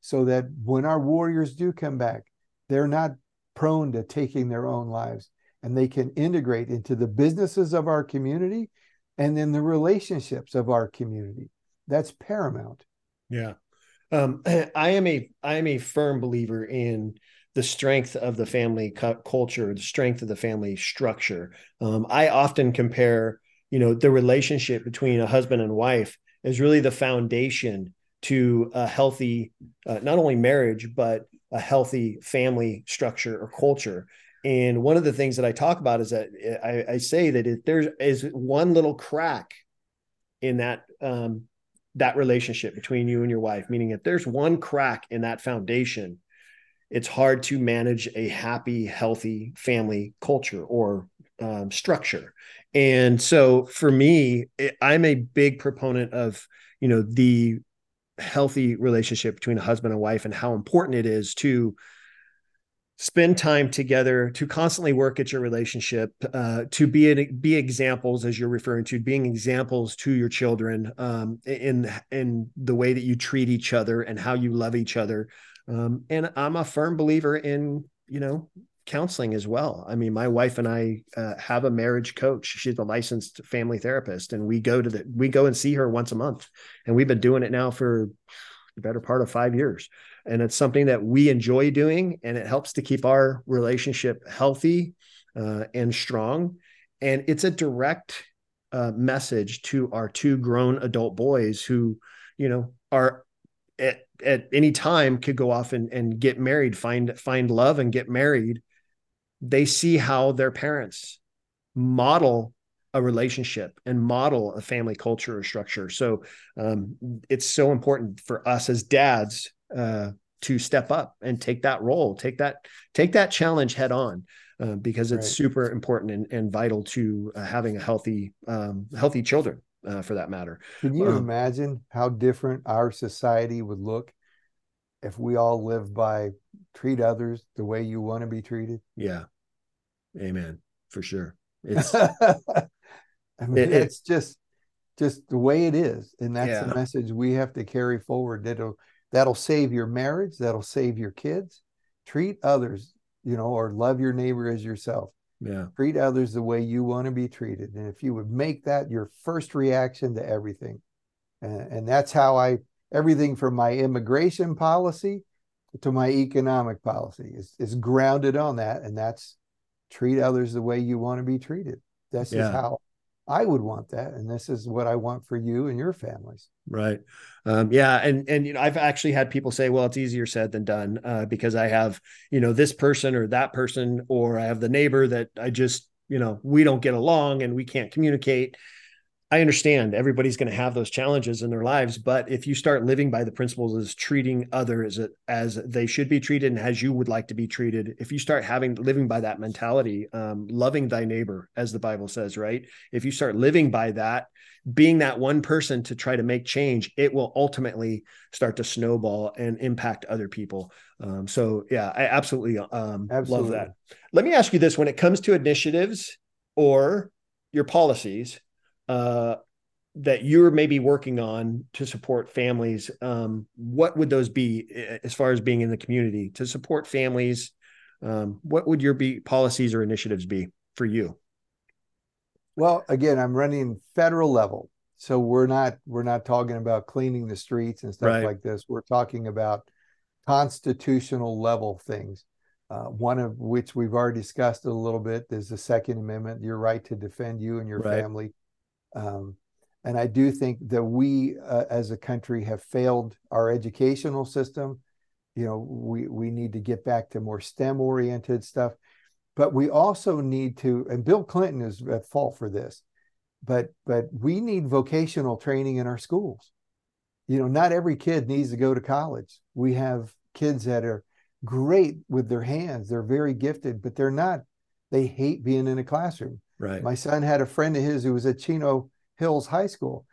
so that when our warriors do come back, they're not prone to taking their own lives and they can integrate into the businesses of our community and then the relationships of our community. That's paramount. Yeah. Um, I am a I am a firm believer in the strength of the family culture, the strength of the family structure. Um, I often compare, you know, the relationship between a husband and wife is really the foundation to a healthy, uh, not only marriage but a healthy family structure or culture. And one of the things that I talk about is that I, I say that if there is one little crack in that um, that relationship between you and your wife, meaning if there's one crack in that foundation, it's hard to manage a happy, healthy family culture or um, structure. And so for me, it, I'm a big proponent of, you know, the healthy relationship between a husband and wife and how important it is to spend time together to constantly work at your relationship uh, to be be examples as you're referring to being examples to your children um, in in the way that you treat each other and how you love each other. Um, and i'm a firm believer in you know counseling as well. I mean my wife and i uh, have a marriage coach. She's a licensed family therapist and we go to the we go and see her once a month and we've been doing it now for the better part of five years and it's something that we enjoy doing and it helps to keep our relationship healthy uh, and strong. And it's a direct uh, message to our two grown adult boys who you know are at, at any time could go off and, and get married find find love and get married. They see how their parents model a relationship and model a family culture or structure. So um, it's so important for us as dads uh, to step up and take that role, take that take that challenge head on, uh, because it's right. super important and, and vital to uh, having a healthy um, healthy children uh, for that matter. Can you um, imagine how different our society would look if we all lived by treat others the way you want to be treated? Yeah, amen for sure. It's I mean, it, it's just just the way it is and that's yeah. the message we have to carry forward that'll That'll save your marriage. That'll save your kids. Treat others, you know, or love your neighbor as yourself. Yeah. Treat others the way you want to be treated. And if you would make that your first reaction to everything, and, and that's how I, everything from my immigration policy to my economic policy is, is grounded on that. And that's treat others the way you want to be treated. That's yeah. just how I would want that, and this is what I want for you and your families. Right. Um, yeah, and and you know, I've actually had people say, "Well, it's easier said than done," uh, because I have you know this person or that person, or I have the neighbor that I just you know we don't get along and we can't communicate. I understand everybody's going to have those challenges in their lives, but if you start living by the principles as treating others as, they should be treated and as you would like to be treated, if you start having living by that mentality, um, loving thy neighbor, as the Bible says, right? If you start living by that, being that one person to try to make change, it will ultimately start to snowball and impact other people. Um, so, yeah, I absolutely, um, absolutely love that. Let me ask you this: when it comes to initiatives or your policies uh, that you're maybe working on to support families, um, what would those be as far as being in the community to support families? Um, what would your be policies or initiatives be for you? Well, again, I'm running federal level, so we're not we're not talking about cleaning the streets and stuff right. like this. We're talking about constitutional level things. Uh, one of which we've already discussed a little bit is the Second Amendment, your right to defend you and your right. family um, and I do think that we uh, as a country have failed our educational system. You know, we, we need to get back to more STEM oriented stuff. But we also need to, and Bill Clinton is at fault for this, but but we need vocational training in our schools. You know, not every kid needs to go to college. We have kids that are great with their hands, they're very gifted, but they're not, they hate being in a classroom Right. My son had a friend of his who was at Chino Hills High School.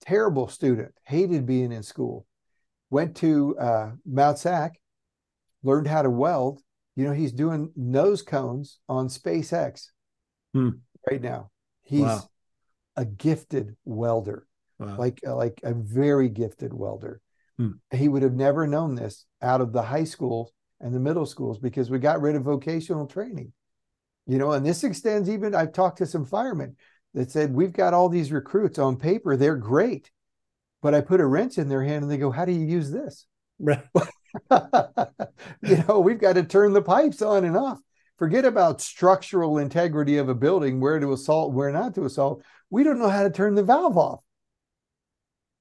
Terrible student, hated being in school. Went to uh, Mount SAC, learned how to weld. You know, he's doing nose cones on SpaceX hmm. right now. He's wow. a gifted welder, wow. like like a very gifted welder. Hmm. He would have never known this out of the high schools and the middle schools because we got rid of vocational training you know and this extends even i've talked to some firemen that said, We've got all these recruits on paper, they're great. But I put a wrench in their hand and they go, How do you use this? Right. you know, we've got to turn the pipes on and off. Forget about structural integrity of a building, where to assault, where not to assault. We don't know how to turn the valve off.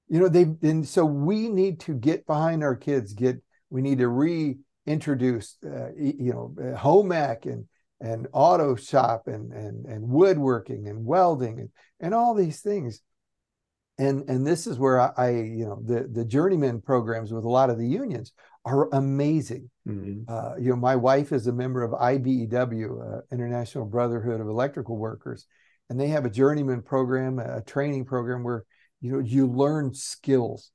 You know, they and so we need to get behind our kids. Get we need to reintroduce, uh, you know, uh, home ec and and auto shop and and and woodworking and welding and and all these things and and this is where I, I, you know the the journeyman programs with a lot of the unions are amazing. Mm-hmm. Uh, you know, my wife is a member of IBEW, uh, International Brotherhood of Electrical Workers, and they have a journeyman program, a training program where you know you learn skills.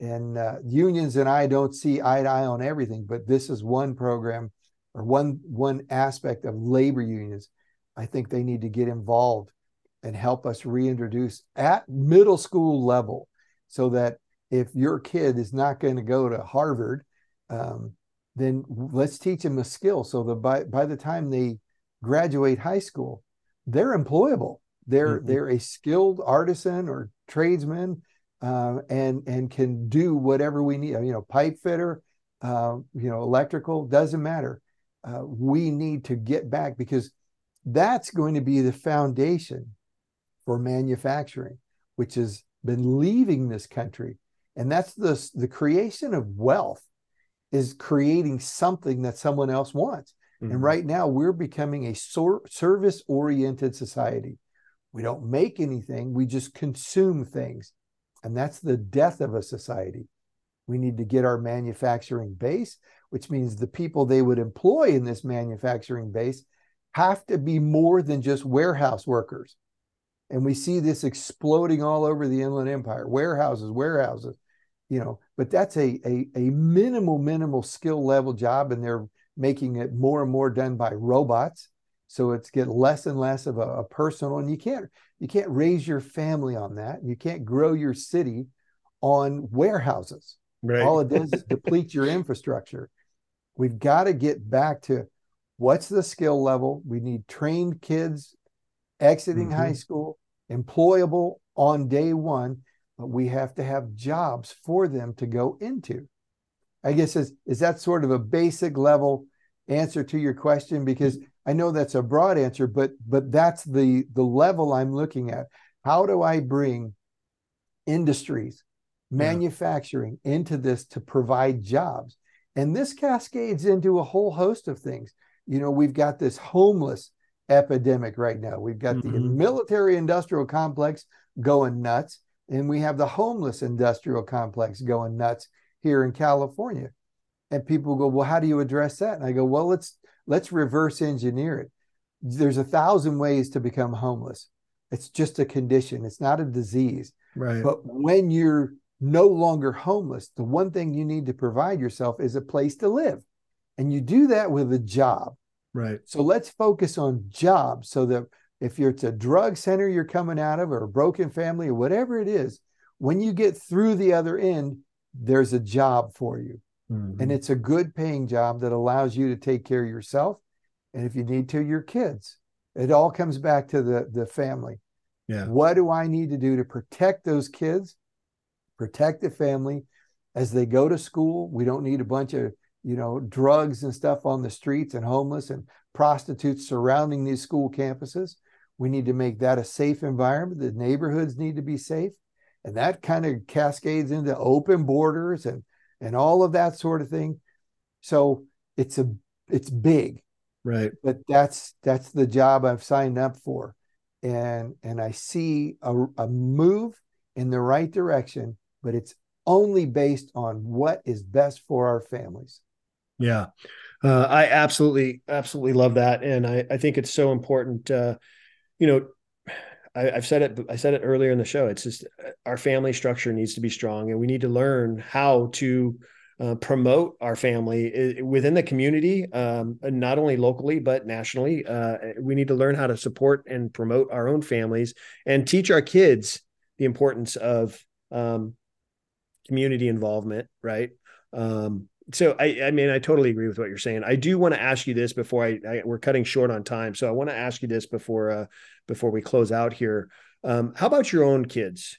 And uh, unions and I don't see eye to eye on everything, but this is one program or one one aspect of labor unions. I think they need to get involved and help us reintroduce at middle school level so that if your kid is not going to go to Harvard, um, then let's teach them a skill so that by, by the time they graduate high school, they're employable. They're mm-hmm. they're a skilled artisan or tradesman uh, and and can do whatever we need. You know, pipe fitter, uh, you know, electrical doesn't matter. Uh, we need to get back because that's going to be the foundation for manufacturing, which has been leaving this country. And that's the, the creation of wealth is creating something that someone else wants. Mm-hmm. And right now we're becoming a sor- service oriented society. We don't make anything, we just consume things. And that's the death of a society. We need to get our manufacturing base, which means the people they would employ in this manufacturing base have to be more than just warehouse workers. And we see this exploding all over the Inland Empire, warehouses, warehouses, you know, but that's a, a, a minimal, minimal skill level job. And they're making it more and more done by robots. So it's get less and less of a, a personal, and you can't you can't raise your family on that. You can't grow your city on warehouses. Right. All it does is deplete your infrastructure. We've got to get back to what's the skill level. We need trained kids exiting mm-hmm. high school, employable on day one, but we have to have jobs for them to go into. I guess is is that sort of a basic level answer to your question because I know that's a broad answer, but but that's the the level I'm looking at. How do I bring industries, manufacturing into this to provide jobs? And this cascades into a whole host of things. You know, we've got this homeless epidemic right now. We've got mm-hmm. the military industrial complex going nuts, and we have the homeless industrial complex going nuts here in California. And people go, "Well, how do you address that?" And I go, "Well, let's let's reverse engineer it. There's a thousand ways to become homeless. It's just a condition. It's not a disease. Right. But when you're no longer homeless, the one thing you need to provide yourself is a place to live. And you do that with a job. Right. So let's focus on jobs so that if you're it's a drug center you're coming out of or a broken family or whatever it is, when you get through the other end, there's a job for you. Mm-hmm. And it's a good paying job that allows you to take care of yourself. And if you need to, your kids. It all comes back to the, the family. Yeah. What do I need to do to protect those kids, protect the family as they go to school? We don't need a bunch of you know, drugs and stuff on the streets and homeless and prostitutes surrounding these school campuses. We need to make that a safe environment. The neighborhoods need to be safe. And that kind of cascades into open borders and and all of that sort of thing. So it's a it's big. Right. But that's that's the job I've signed up for. And and I see a, a move in the right direction, but it's only based on what is best for our families. Yeah. Uh, I absolutely, absolutely love that. And I, I think it's so important. Uh, you know, I, have said it, I said it earlier in the show. It's just uh, our family structure needs to be strong and we need to learn how to uh, promote our family within the community, um, not only locally, but nationally. Uh, we need to learn how to support and promote our own families and teach our kids the importance of um, community involvement, right? Um, so I, I mean, I totally agree with what you're saying. I do want to ask you this before I, I we're cutting short on time, so I want to ask you this before uh, before we close out here. Um, how about your own kids?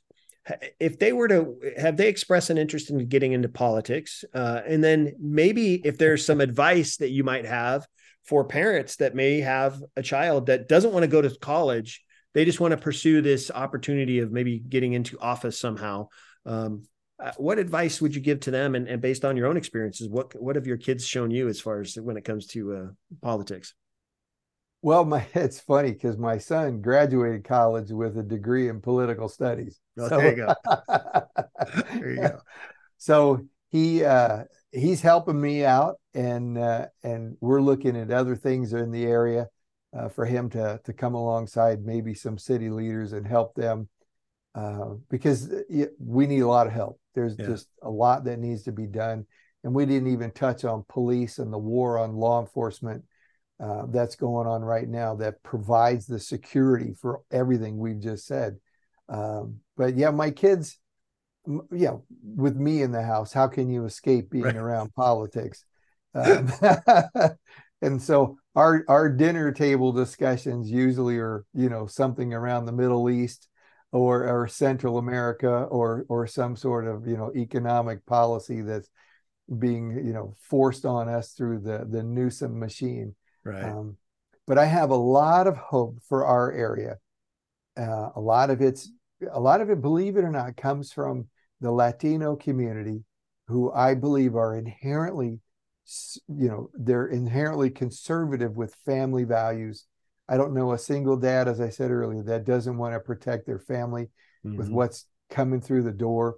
If they were to have they expressed an interest in getting into politics, uh, and then maybe if there's some advice that you might have for parents that may have a child that doesn't want to go to college, they just want to pursue this opportunity of maybe getting into office somehow. Um, uh, what advice would you give to them? And, and, based on your own experiences, what what have your kids shown you as far as when it comes to uh, politics? Well, my it's funny because my son graduated college with a degree in political studies. Oh, so, there you go. there you go. So he uh, he's helping me out, and uh, and we're looking at other things in the area uh, for him to to come alongside maybe some city leaders and help them uh, because we need a lot of help. There's yeah. just a lot that needs to be done. And we didn't even touch on police and the war on law enforcement uh, that's going on right now that provides the security for everything we've just said. Um, but yeah, my kids, yeah, with me in the house, how can you escape being right. around politics? Um, and so our our dinner table discussions usually are you know something around the Middle East or or Central America or or some sort of you know economic policy that's being you know forced on us through the the Newsom machine. Right. Um, but I have a lot of hope for our area. Uh, a lot of it's a lot of it, believe it or not, comes from the Latino community, who I believe are inherently, you know, they're inherently conservative with family values I don't know a single dad, as I said earlier, that doesn't want to protect their family mm-hmm. with what's coming through the door.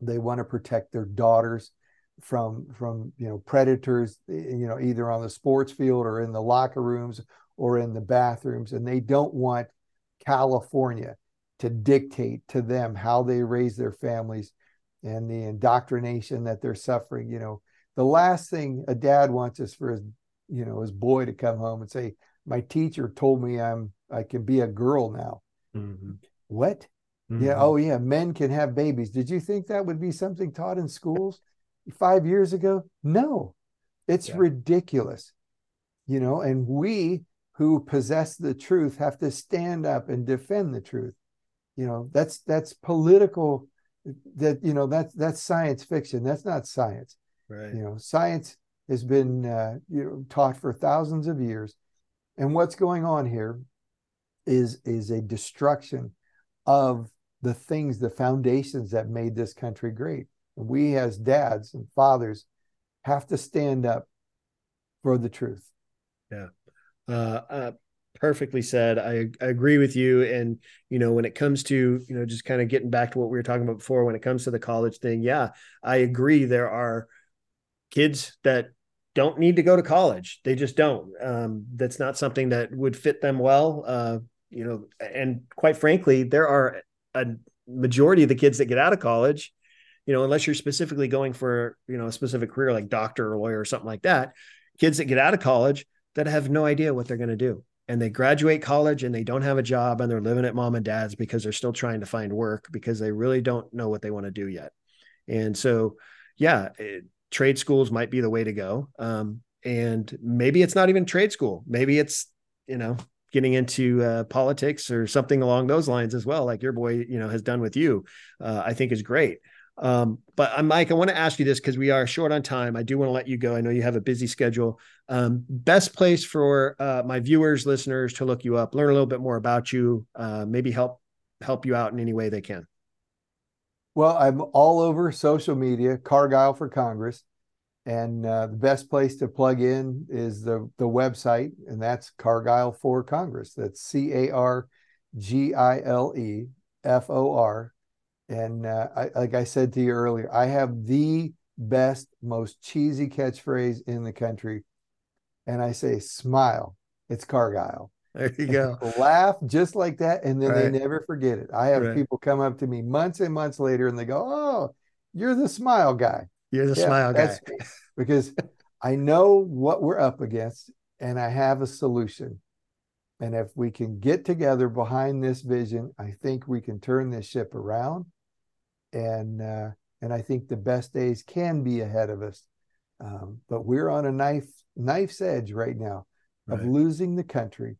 They want to protect their daughters from from you know predators, you know, either on the sports field or in the locker rooms or in the bathrooms, and they don't want California to dictate to them how they raise their families and the indoctrination that they're suffering. You know, the last thing a dad wants is for his you know his boy to come home and say my teacher told me I'm I can be a girl now. Mm-hmm. What? Mm-hmm. Yeah. Oh, yeah. Men can have babies. Did you think that would be something taught in schools five years ago? No, it's yeah. ridiculous. You know, and we who possess the truth have to stand up and defend the truth. You know, that's that's political. That you know that's that's science fiction. That's not science. Right. You know, science has been uh, you know taught for thousands of years and what's going on here is is a destruction of the things, the foundations that made this country great. We as dads and fathers have to stand up for the truth. Yeah. Uh, uh, perfectly said. I, I agree with you. And, you know, when it comes to, you know, just kind of getting back to what we were talking about before, when it comes to the college thing, yeah, I agree. There are kids that don't need to go to college. They just don't. Um, that's not something that would fit them well. Uh, you know, and quite frankly, there are a majority of the kids that get out of college, you know, unless you're specifically going for, you know, a specific career like doctor or lawyer or something like that, kids that get out of college that have no idea what they're going to do. And they graduate college and they don't have a job and they're living at mom and dad's because they're still trying to find work because they really don't know what they want to do yet. And so, yeah, it, trade schools might be the way to go. Um, and maybe it's not even trade school. Maybe it's, you know, getting into uh, politics or something along those lines as well, like your boy, you know, has done with you, uh, I think is great. Um, but uh, Mike, I want to ask you this because we are short on time. I do want to let you go. I know you have a busy schedule. Um, best place for uh, my viewers, listeners to look you up, learn a little bit more about you, uh, maybe help help you out in any way they can. Well, I'm all over social media, Cargile for Congress. And uh, the best place to plug in is the, the website, and that's Cargile for Congress. That's C A R G I L E F O R. And uh, I, like I said to you earlier, I have the best, most cheesy catchphrase in the country. And I say, smile, it's Cargile. There you go. laugh just like that, and then right. they never forget it. I have right. people come up to me months and months later, and they go, "Oh, you're the smile guy." You're the yeah, smile guy. because I know what we're up against, and I have a solution. And if we can get together behind this vision, I think we can turn this ship around. And uh, and I think the best days can be ahead of us. Um, but we're on a knife knife's edge right now of right. losing the country,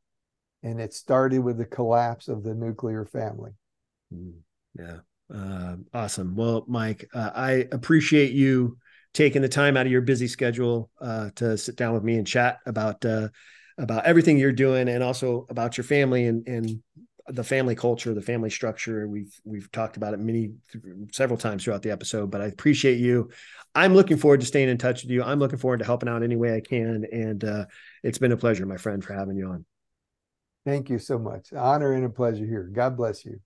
and it started with the collapse of the nuclear family. Mm, yeah, uh, awesome. Well, Mike, uh, I appreciate you taking the time out of your busy schedule uh, to sit down with me and chat about uh, about everything you're doing and also about your family and and the family culture, the family structure. We've we've talked about it many several times throughout the episode, but I appreciate you. I'm looking forward to staying in touch with you. I'm looking forward to helping out any way I can, and uh, it's been a pleasure, my friend, for having you on. Thank you so much. Honor and a pleasure here. God bless you.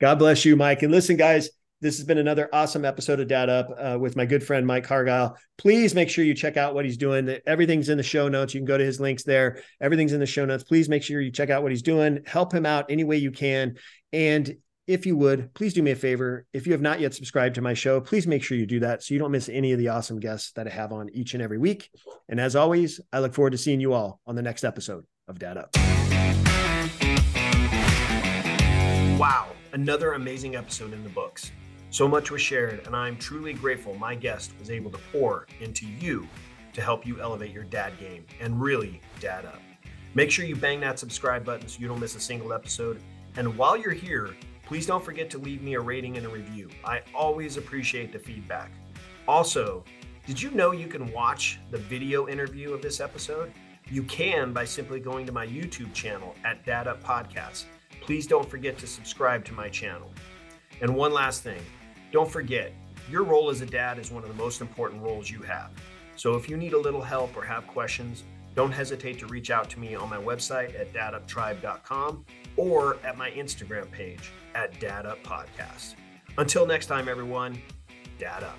God bless you, Mike. And listen, guys, this has been another awesome episode of Dad Up uh, with my good friend Mike Cargile. Please make sure you check out what he's doing. Everything's in the show notes. You can go to his links there. Everything's in the show notes. Please make sure you check out what he's doing. Help him out any way you can. And if you would, please do me a favor. If you have not yet subscribed to my show, please make sure you do that so you don't miss any of the awesome guests that I have on each and every week. And as always, I look forward to seeing you all on the next episode of Dad Up. Wow, another amazing episode in the books. So much was shared, and I'm truly grateful my guest was able to pour into you to help you elevate your dad game and really dad up. Make sure you bang that subscribe button so you don't miss a single episode. And while you're here, please don't forget to leave me a rating and a review. I always appreciate the feedback. Also, did you know you can watch the video interview of this episode? You can by simply going to my YouTube channel at Dad Up Podcast. Please don't forget to subscribe to my channel. And one last thing don't forget, your role as a dad is one of the most important roles you have. So if you need a little help or have questions, don't hesitate to reach out to me on my website at daduptribe.com or at my Instagram page at Dad Up Podcast. Until next time, everyone, Dad Up.